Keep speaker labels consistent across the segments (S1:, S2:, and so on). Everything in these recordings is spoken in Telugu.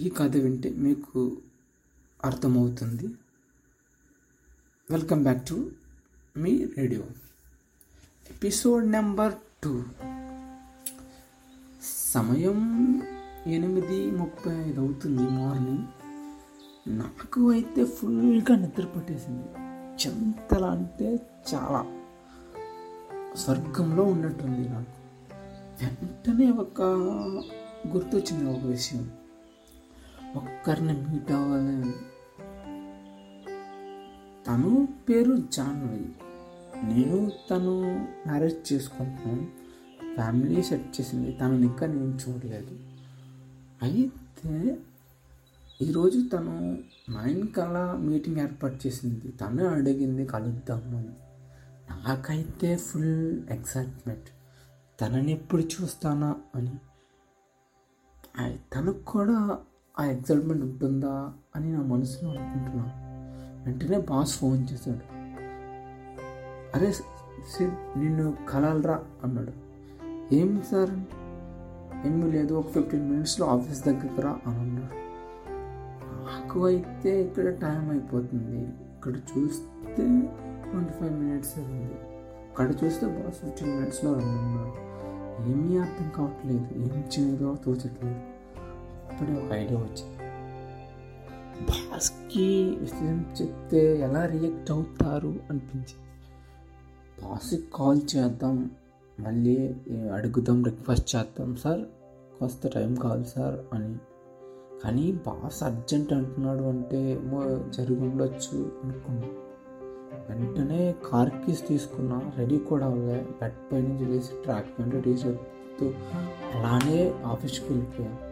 S1: ఈ కథ వింటే మీకు అర్థమవుతుంది. వెల్కమ్ బ్యాక్ టు మీ రేడియో. ఎపిసోడ్ నెంబర్ టూ సమయం ఎనిమిది ముప్పై ఐదు అవుతుంది మార్నింగ్. నాకు అయితే ఫుల్గా నిద్ర పట్టేసింది. చెంతలా అంటే చాలా. స్వర్గంలో ఉన్నట్టుంది నాకు. వెంటనే ఒక గుర్తొచ్చింది ఒక విషయం. ఒక్కరిని మీట్ అవ్వాలని తను పేరు జాన్వి. నేను తను మ్యారేజ్ చేసుకుంటున్నాను ఫ్యామిలీ సెట్ చేసింది. తనని ఇంకా నేను చూడలేదు. అయితే ఈరోజు తను నైన్ కల్లా మీటింగ్ ఏర్పాటు చేసింది. తను అడిగింది కలుద్దామని నాకైతే ఫుల్ ఎక్సైట్మెంట్ తనని ఎప్పుడు చూస్తానా అని. తనకు కూడా ఆ ఎగ్జైట్మెంట్ ఉంటుందా అని నా మనసులో అనుకుంటున్నాను వెంటనే బాస్ ఫోన్ చేశాడు. అరే సిద్ నిన్ను కలాలరా అన్నాడు. ఏం సార్? ఏమీ లేదు ఒక ఫిఫ్టీన్ మినిట్స్లో ఆఫీస్ దగ్గరకు రా అని అన్నాడు. నాకు అయితే ఇక్కడ టైం అయిపోతుంది. ఇక్కడ చూస్తే ట్వంటీ ఫైవ్ మినిట్స్ ఉంది. అక్కడ చూస్తే బాస్ ఫిఫ్టీన్ మినిట్స్లో రమ్మన్నాడు ఏమీ అర్థం కావట్లేదు. ఏం చేయదో తోచట్లేదు. అప్పుడే ఒక ఐడియా వచ్చింది. బాస్కి విషయం చెప్తే ఎలా రియాక్ట్ అవుతారు అనిపించింది. బాస్కి కాల్ చేద్దాం మళ్ళీ అడుగుదాం రిక్వెస్ట్ చేద్దాం సార్ కాస్త టైం కావాలి సార్ అని. కానీ బాస్ అర్జెంట్ అంటున్నాడు అంటే ఏమో జరిగి ఉండొచ్చు అనుకున్నా. వెంటనే కార్ కీస్ తీసుకున్నా రెడీ కూడా అవ్వలే. బెడ్ పై నుంచి లేచి ట్రాక్ ప్యాంట్ టీ అలానే ఆఫీస్కి వెళ్ళిపోయాను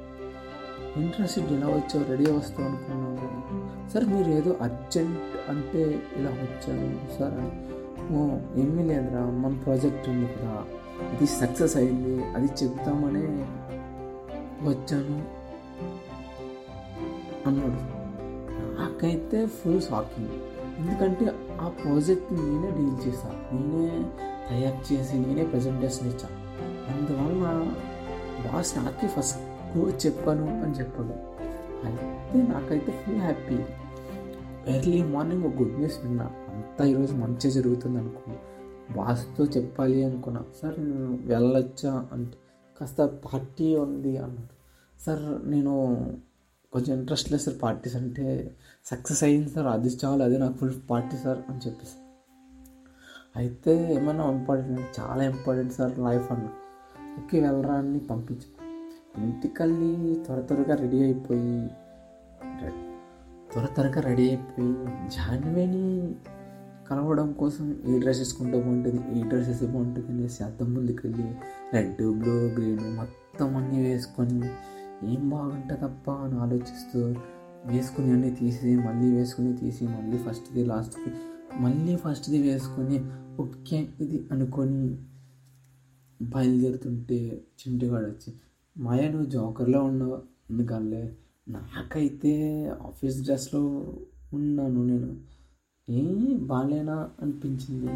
S1: ఇంట్రెస్ట్ ఎలా వచ్చావు? రెడీ వస్తావు అనుకున్నాను సార్ మీరు ఏదో అర్జెంట్ అంటే ఇలా వచ్చాను సార్ అని, ఓ ఏమీ లేదురా. మన ప్రాజెక్ట్ ఉంది కదా. ఇది సక్సెస్ అయింది. అది చెప్తామనే వచ్చాను అన్నాడు. నాకైతే ఫుల్ షాకింగ్ ఎందుకంటే ఆ ప్రాజెక్ట్ నేనే డీల్ చేశాను నేనే తయారు చేసి నేనే ప్రజెంటేషన్ ఇచ్చాను అందువల్ల బాస్ నాకే ఫస్ట్ ఓ చెప్పాను అని చెప్పాడు. అయితే నాకైతే ఫుల్ హ్యాపీ ఎర్లీ మార్నింగ్ ఒక గుడ్ న్యూస్ విన్నా. అంతా ఈరోజు మంచిగా జరుగుతుంది అనుకో. బాస్తో చెప్పాలి అనుకున్నా. సార్ నేను వెళ్ళొచ్చా? అంటే కాస్త పార్టీ ఉంది అన్నాడు. సార్ నేను కొంచెం ఇంట్రెస్ట్ లేదు సార్ పార్టీస్ అంటే సక్సెస్ అయింది సార్. అది చాలు అదే నాకు ఫుల్ పార్టీ సార్ అని చెప్పేసి. అయితే ఏమైనా ఇంపార్టెంట్ చాలా ఇంపార్టెంట్ సార్ లైఫ్ అన్న ఓకే వెళ్ళరా అని పంపించు ఇంటికల్లి త్వర త్వరగా రెడీ అయిపోయి త్వర త్వరగా రెడీ అయిపోయి జాన్వేని కలవడం కోసం ఈ డ్రెస్ వేసుకుంటే బాగుంటుంది ఈ డ్రెస్ వేస్తే బాగుంటుంది అనేసి అద్దం ముందుకు వెళ్ళి రెడ్ బ్లూ గ్రీన్ మొత్తం అన్నీ వేసుకొని ఏం బాగుంటుందప్ప అని ఆలోచిస్తూ వేసుకుని అన్నీ తీసి మళ్ళీ వేసుకుని తీసి మళ్ళీ ఫస్ట్ది లాస్ట్కి మళ్ళీ ఫస్ట్ది వేసుకొని ఓకే ఇది అనుకొని బయలుదేరుతుంటే చింటిగాడు వచ్చి మాయ నువ్వు జోకర్లో ఉన్నావు? ఎందుకలే నాకైతే ఆఫీస్ డ్రెస్లో ఉన్నాను నేను. ఏ బాగాలేనా అనిపించింది.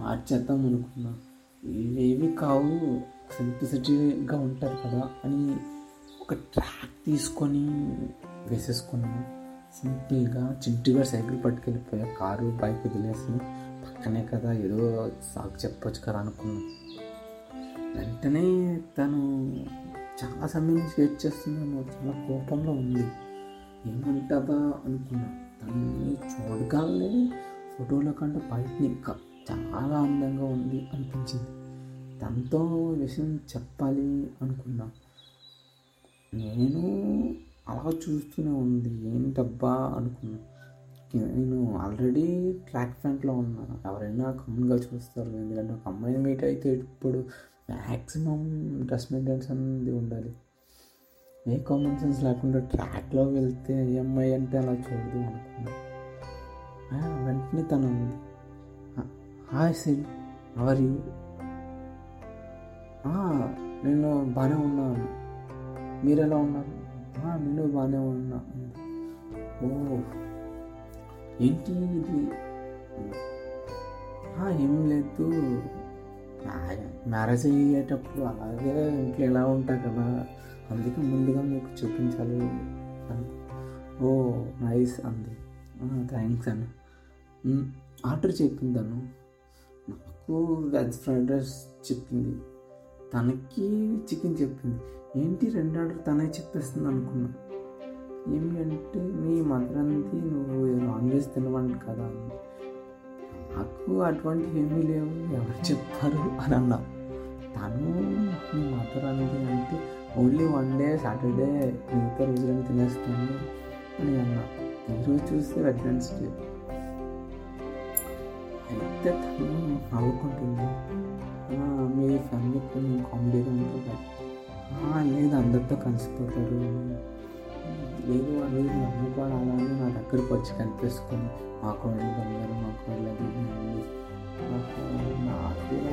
S1: మార్చేద్దాం అనుకున్నా. ఇవేవి కావు. సింప్లిసిటీగా ఉంటారు కదా అని ఒక ట్రాక్ తీసుకొని వేసేసుకున్నాను సింపుల్గా చింటిగా సైకిల్ పట్టుకెళ్ళిపోయా. కారు బైక్ వదిలేసి పక్కనే కదా ఏదో సాకు చెప్పొచ్చు కదా అనుకున్నాను వెంటనే తను చాలా సమయం నుంచి వెయిట్ చేస్తున్నాను. చాలా కోపంలో ఉంది. ఏమంటుందా అనుకున్నా. తనని చూడగానే ఫోటోలో కంటే బయటని ఇంకా చాలా అందంగా ఉంది అనిపించింది. తనతో విషయం చెప్పాలి అనుకున్నా. నేను అలా చూస్తూనే ఉంది. ఏంటబ్బా అనుకున్నా. నేను ఆల్రెడీ ట్రాక్ ప్యాంట్లో ఉన్నా. ఎవరైనా కామన్గా చూస్తారు. ఎందుకంటే ఒక అమ్మాయిని మీట్ అయితే ఇప్పుడు మ్యాక్సిమం డ్రెస్ మెయింటెనెన్స్ అనేది ఉండాలి. ఏ కామన్ సెన్స్ లేకుండా ట్రాక్లో వెళ్తే ఏ అంటే అలా చూడదు అనుకున్నా. ఆ, వెంటనే తను ఉంది హాయ్ సిడ్ అవర్ యూ? నేను బాగానే ఉన్నాను మీరు ఎలా ఉన్నారు? నేను బాగానే ఉన్నా. ఓ ఏంటి ఇది? ఏం లేదు మ్యారేజ్ అయ్యేటప్పుడు అలాగే ఇంట్లో ఎలా ఉంటాయి కదా అందుకే ముందుగా మీకు చూపించాలి ఓ నైస్ అంది. థ్యాంక్స్ అన్న. ఆర్డర్ చెప్పింది తను నాకు వెజ్ ఫ్రైడ్ రైస్ చెప్పింది. తనకి చికెన్ చెప్పింది. ఏంటి రెండు ఆర్డర్ తనే చెప్పేస్తుంది అనుకున్నా. ఏమి అంటే మీ మదర్ అంది నువ్వు నాన్ వెజ్ తినవండి కదా నాకు అటువంటివి ఏమీ లేవు. ఎవరు చెప్పారు అని అన్నా. తను మీ మదర్ అంటే ఓన్లీ వన్ డే సాటర్డే మిగతా రోజులను తినేస్తాను అని అన్నా. ఈరోజు చూస్తే వెడ్నెస్డే అయితే తను నవ్వుకుంటుంది. మీ ఫ్యామిలీ కొంచెం కామెడీగా ఉంటుంది లేదు అందరితో కలిసిపోతారు. లేదు వాళ్ళు నన్ను కూడా అలానే నా దగ్గరకు వచ్చి కనిపిస్తుంది. మా కోడలు బంగారు మా కోడలు అది ఇది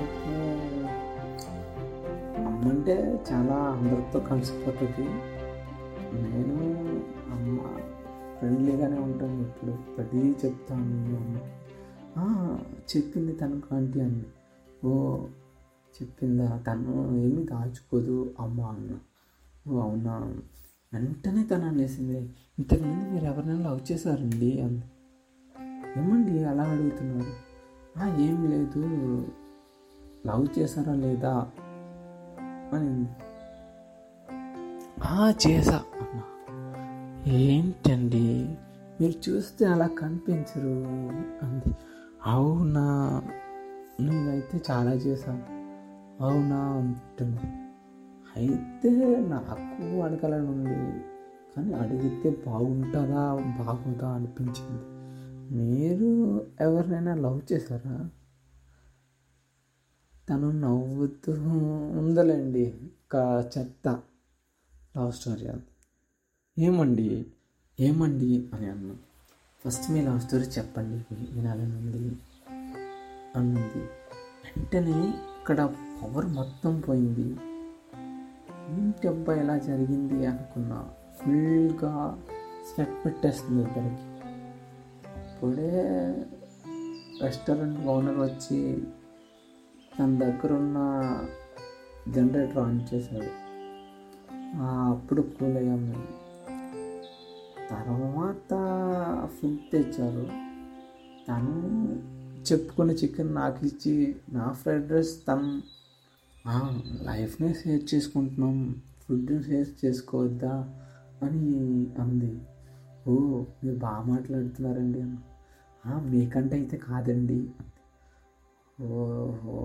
S1: అమ్మంటే చాలా అందరితో కలిసిపోతుంది. నేను అమ్మ ఫ్రెండ్లీగానే ఉంటాను ఇప్పుడు. ప్రతి చెప్తాను అమ్మకి. చెప్పింది తనకు ఆంటీ అంది ఓ చెప్పిందా? తను ఏమీ దాచుకోదు అమ్మ అన్న. ఓ అవునా? వెంటనే తను అనేసింది ఇంతకుముందు మీరు ఎవరినైనా లవ్ చేశారండి? అంది. ఏమండి అలా అడుగుతున్నారు? ఏం లేదు. లవ్ చేశారా లేదా? అని "ఆ, చేసా అన్న ఏంటండి? మీరు చూస్తే అలా కనిపించరు. అంది. అవునా? నేనైతే చాలా చేశాను అవునా? అంటుంది. అయితే నాకు అడగాలని ఉంది. కానీ అడిగితే బాగుంటుందా? బాగుందా అనిపించింది. మీరు ఎవరినైనా లవ్ చేశారా? తను నవ్వుతూ ఉందలేండి ఒక చెత్త. లవ్ స్టోరీ అది. ఏమండి? ఏమండి? అని అన్నా. ఫస్ట్ మీ లవ్ స్టోరీ చెప్పండి. వినాలని ఉంది. అన్నది. వెంటనే ఇక్కడ పవర్ మొత్తం పోయింది. ఏంటి అబ్బాయి ఎలా జరిగింది అనుకున్నా. ఫుల్గా స్వెట్ పెట్టేస్తుంది ఇద్దరికి. ఇప్పుడే రెస్టారెంట్ ఓనర్ వచ్చి తన దగ్గర ఉన్న జనరేటర్ ఆన్ చేశాడు. అప్పుడు కూల్ అయ్యాం మేము. తర్వాత ఫుడ్ తెచ్చారు. తను చెప్పుకున్న చికెన్ నాకు ఇచ్చి నా ఫ్రైడ్ రైస్ తను లైఫ్నే షేర్ చేసుకుంటున్నాం ఫుడ్ని షేర్ చేసుకోవద్దా అని అంది. ఓ మీరు బాగా మాట్లాడుతున్నారండి మీకంటే అయితే కాదండి. ఓహో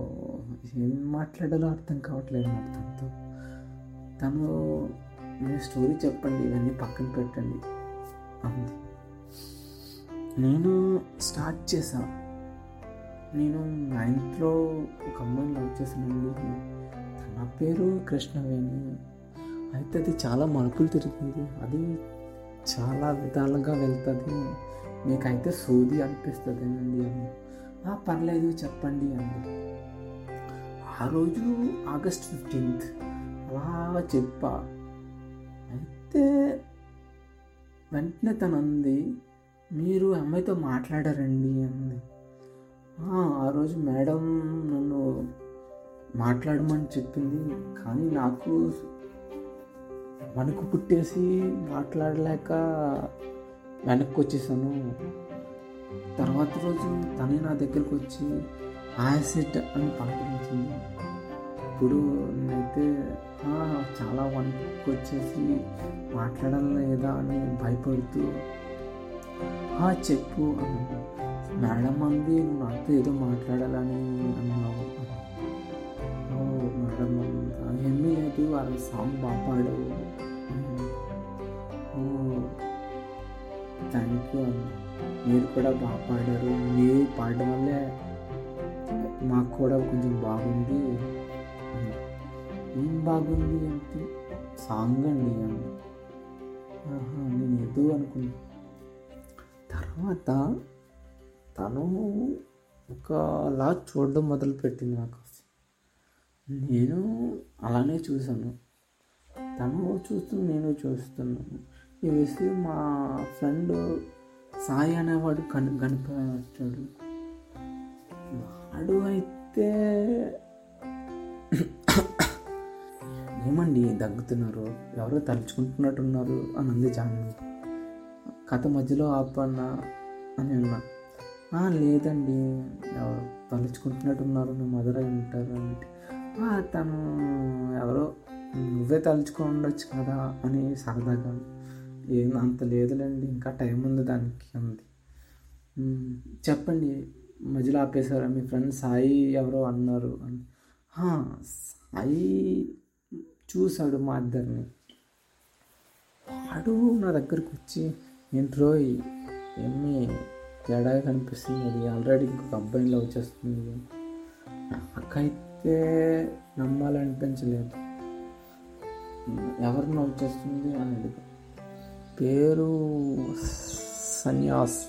S1: ఏం మాట్లాడాలో అర్థం కావట్లేదు నాకు తనతో తను మీ స్టోరీ చెప్పండి ఇవన్నీ పక్కన పెట్టండి అంది. నేను స్టార్ట్ చేశాను నేను నైన్త్లో ఒక అమ్మాయిని లవ్ చేశానండి తన పేరు కృష్ణవేణి. అయితే అది చాలా మలుపులు తిరుగుతుంది అది చాలా విధాలుగా వెళ్తుంది. మీకైతే సోది అనిపిస్తుంది అండి అని. "ఆ, పర్లేదు చెప్పండి అంది. ఆ రోజు ఆగస్ట్ ఫిఫ్టీన్త్. అలా చెప్పా. అయితే వెంటనే తను అంది మీరు అమ్మాయితో మాట్లాడారండి అంది. "ఆ, రోజు మేడం నన్ను మాట్లాడమని చెప్పింది కానీ నాకు వణుకు పుట్టేసి మాట్లాడలేక వెనక్కి వచ్చేసాను తర్వాత రోజు తనే నా దగ్గరికి వచ్చి యాసిడ్ అని పలకరించింది. ఇప్పుడు నేనైతే చాలా వణుకు వచ్చేసి మాట్లాడాలి లేదా అని భయపడుతూ "ఆ, చెప్పు అన్నాను. మేడం అంది నువ్వు నాతో ఏదో మాట్లాడాలని అన్నావు. మేడం ఏమీ లేదు వాళ్ళ సాంగ్ బాగా పాడావు. థ్యాంక్ యూ అన్న. మీరు కూడా బాగా పాడారు. మీరు పాడడం వల్లే మాకు కూడా కొంచెం బాగుంది. ఏం బాగుంది అంటే సాంగ్ అండి నేను ఏదో అనుకున్నా. తర్వాత తను ఒకలా చూడడం మొదలుపెట్టింది నాకు. నేను అలానే చూశాను. తను చూస్తూ నేను చూస్తున్నాను. ఈ విషయం మా ఫ్రెండ్ సాయి అనేవాడు కని కనిపించాడు. వాడు అయితే ఏమండి దగ్గుతున్నారు? ఎవరో తలుచుకుంటున్నట్టున్నారు అని అంది జాన్వి. కథ మధ్యలో ఆపన్నా అని అన్నా. లేదండి. ఎవరు తలుచుకుంటున్నట్టున్నారు. మీ మదర్ అయి ఉంటారు అంటే తను ఎవరో నువ్వే తలుచుకొని ఉండొచ్చు కదా అని సరదాగా ఏం అంత లేదులేండి. ఇంకా టైం ఉంది దానికి అంది. చెప్పండి. మధ్యలో ఆపేశారా? మీ ఫ్రెండ్ సాయి ఎవరో అన్నారు అని. సాయి చూశాడు మా ఇద్దరిని. వాడు నా దగ్గరకు వచ్చి ఏంట్రో ఏమి తేడా కనిపిస్తుంది. అది ఆల్రెడీ ఇంకొక అబ్బాయిని లవ్ చేస్తుంది. నాకైతే నమ్మాలనిపించలేదు. ఎవరు లవ్ చేస్తుంది అని పేరు సన్యాస్.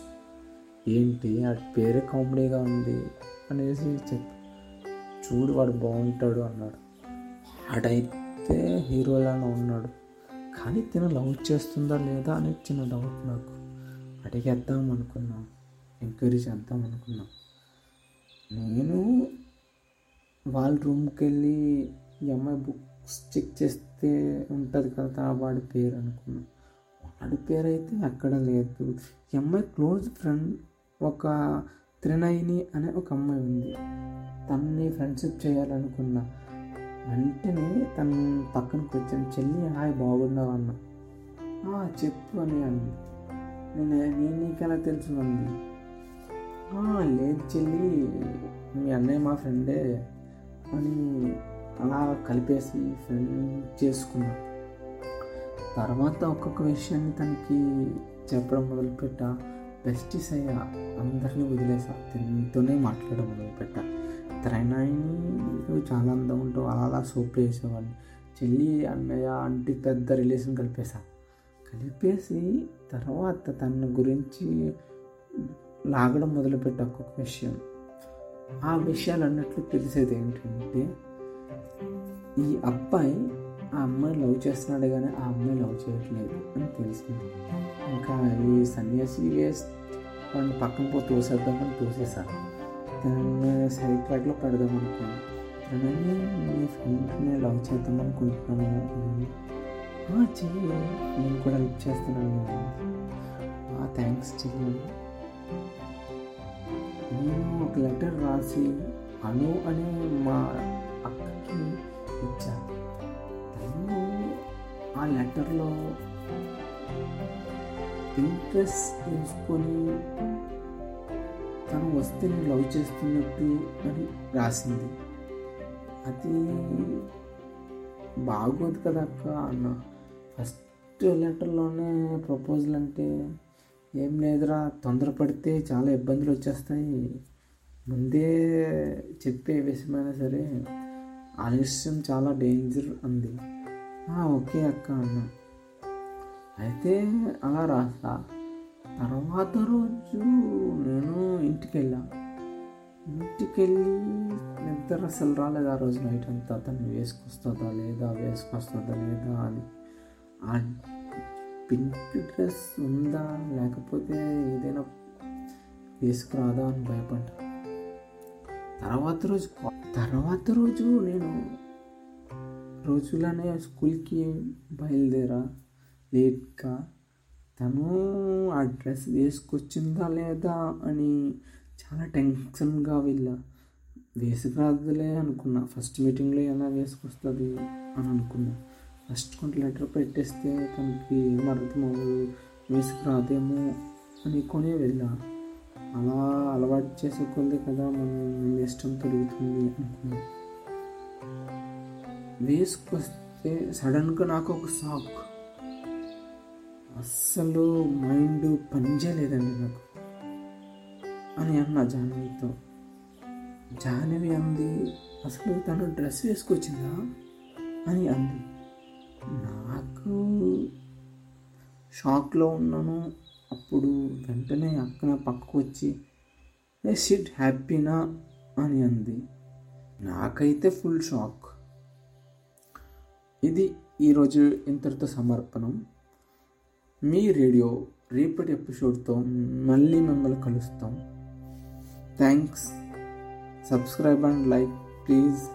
S1: ఏంటి? ఆ పేరే కామెడీగా ఉంది అనేసి చెప్పి చూడు వాడు బాగుంటాడు అన్నాడు. వాడైతే హీరోలాగా ఉన్నాడు. కానీ తిన లవ్ చేస్తుందా లేదా అనేది చిన్న డౌట్ నాకు. అడిగేద్దాం అనుకున్నాను. ఎంక్వైరీ చేద్దాం అనుకున్నాం. నేను వాళ్ళ రూమ్కి వెళ్ళి ఈ అమ్మాయి బుక్స్ చెక్ చేస్తే ఉంటుంది కదా వాడి పేరు అనుకున్నాను వాడి పేరు అయితే అక్కడ లేదు. ఈ అమ్మాయి క్లోజ్ ఫ్రెండ్ ఒక త్రినయిని అనే ఒక అమ్మాయి ఉంది. తనని ఫ్రెండ్షిప్ చేయాలనుకున్నా. వెంటనే తన పక్కనకు వచ్చాను చెల్లి హాయ్ బాగున్నావు? అన్న. "ఆ, చెప్పు అని అంది. నేను నేను నీకు ఎలా తెలుసు అంది. లేదు చెల్లి మీ అన్నయ్య మా ఫ్రెండే అని అలా కలిపేసి ఫ్రెండ్ చేసుకున్నా. తర్వాత ఒక్కొక్క విషయాన్ని తనకి చెప్పడం మొదలుపెట్టా. బెస్టీస్ అయ్యా అందరినీ వదిలేసా. తింటూనే మాట్లాడడం మొదలుపెట్టా. త్రైనాయిని చాలా అందంగా ఉంటావు అలా అలా సోప్ వేసేవాడిని. చెల్లి అన్నయ్య అంటే పెద్ద రిలేషన్ కలిపేసా. కలిపేసి తర్వాత తన గురించి లాగడం మొదలుపెట్టా ఒక్కొక్క విషయం. ఆ విషయాలు అన్నట్లు తెలిసేది ఏంటంటే ఈ అబ్బాయి ఆ అమ్మాయి లవ్ చేస్తున్నాడు కానీ ఆ అమ్మాయి లవ్ చేయట్లేదు అని తెలిసింది. ఇంకా ఈ సన్యాసి వాడిని పక్కన పో తోసేద్దామని తోసేసాను తనని సైడ్ ట్రాక్లో పెడదాం అనుకున్నాను తనని మీ ఫ్రెండ్ని లవ్ చేద్దాం అనుకుంటున్నాను. చెయ్యి నేను కూడా హెల్ప్ చేస్తున్నాను. థ్యాంక్స్ చెయ్యి. నేను ఒక లెటర్ రాసి అను అనే మా అక్కకి ఇచ్చాను ఆ లెటర్లో ఇంట్రెస్ట్ తీసుకొని తను వస్తే నేను లవ్ చేస్తున్నట్టు అని రాసింది. అది బాగోదు కదా అక్క అన్న. ఫస్ట్ లెటర్లోనే ప్రపోజల్ అంటే ఏం లేదురా తొందరపడితే చాలా ఇబ్బందులు వచ్చేస్తాయి. ముందే చెప్పే విషయమైనా సరే ఆలస్యం చాలా డేంజర్ అంది. ఓకే అక్క అన్న. అయితే అలా రాసా తర్వాత రోజు నేను ఇంటికి వెళ్ళా ఇంటికి వెళ్ళి నిద్ర అసలు రాలేదు ఆ రోజు నైట్ అంతా. తను వేసుకొస్తుందా లేదా వేసుకొస్తుందా లేదా అని. పింక్ డ్రెస్ ఉందా లేకపోతే ఏదైనా వేసుకురాదా అని భయపడ్డా. తర్వాత రోజు తర్వాత రోజు నేను రోజులానే స్కూల్కి బయలుదేరా లేట్గా. తను ఆ డ్రెస్ వేసుకొచ్చిందా లేదా అని చాలా టెన్షన్గా వెళ్ళా. వేసుకురాదులే అనుకున్నా. ఫస్ట్ మీటింగ్లో ఎలా వేసుకొస్తుంది అని అనుకున్నా. ఫస్ట్ కొంత లెటర్ పెట్టేస్తే తనకి ఏం అర్థం అవ్వదు వేసుకురాదేమో అని వెళ్ళా. అలా అలవాటు చేసుకోలేదు కదా మనం ఇష్టం పెరుగుతుంది అనుకున్నా. వేసుకొస్తే సడన్గా నాకు ఒక షాక్. అస్సలు మైండ్ పనిచేయలేదండి నాకు. అని అన్న జాహ్నవితో జాహ్నవి అంది అసలు తను డ్రెస్ వేసుకొచ్చిందా? అని అంది. షాక్లో ఉన్నాను. అప్పుడు వెంటనే అక్కన పక్కకు వచ్చి ఏ సిట్ హ్యాపీనా? అని అంది. నాకైతే ఫుల్ షాక్. ఇది ఈరోజు ఇంతటితో సమర్పణం. మీ రేడియో రేపటి ఎపిసోడ్తో మళ్ళీ మిమ్మల్ని కలుస్తాం. Thanks. Subscribe and like please.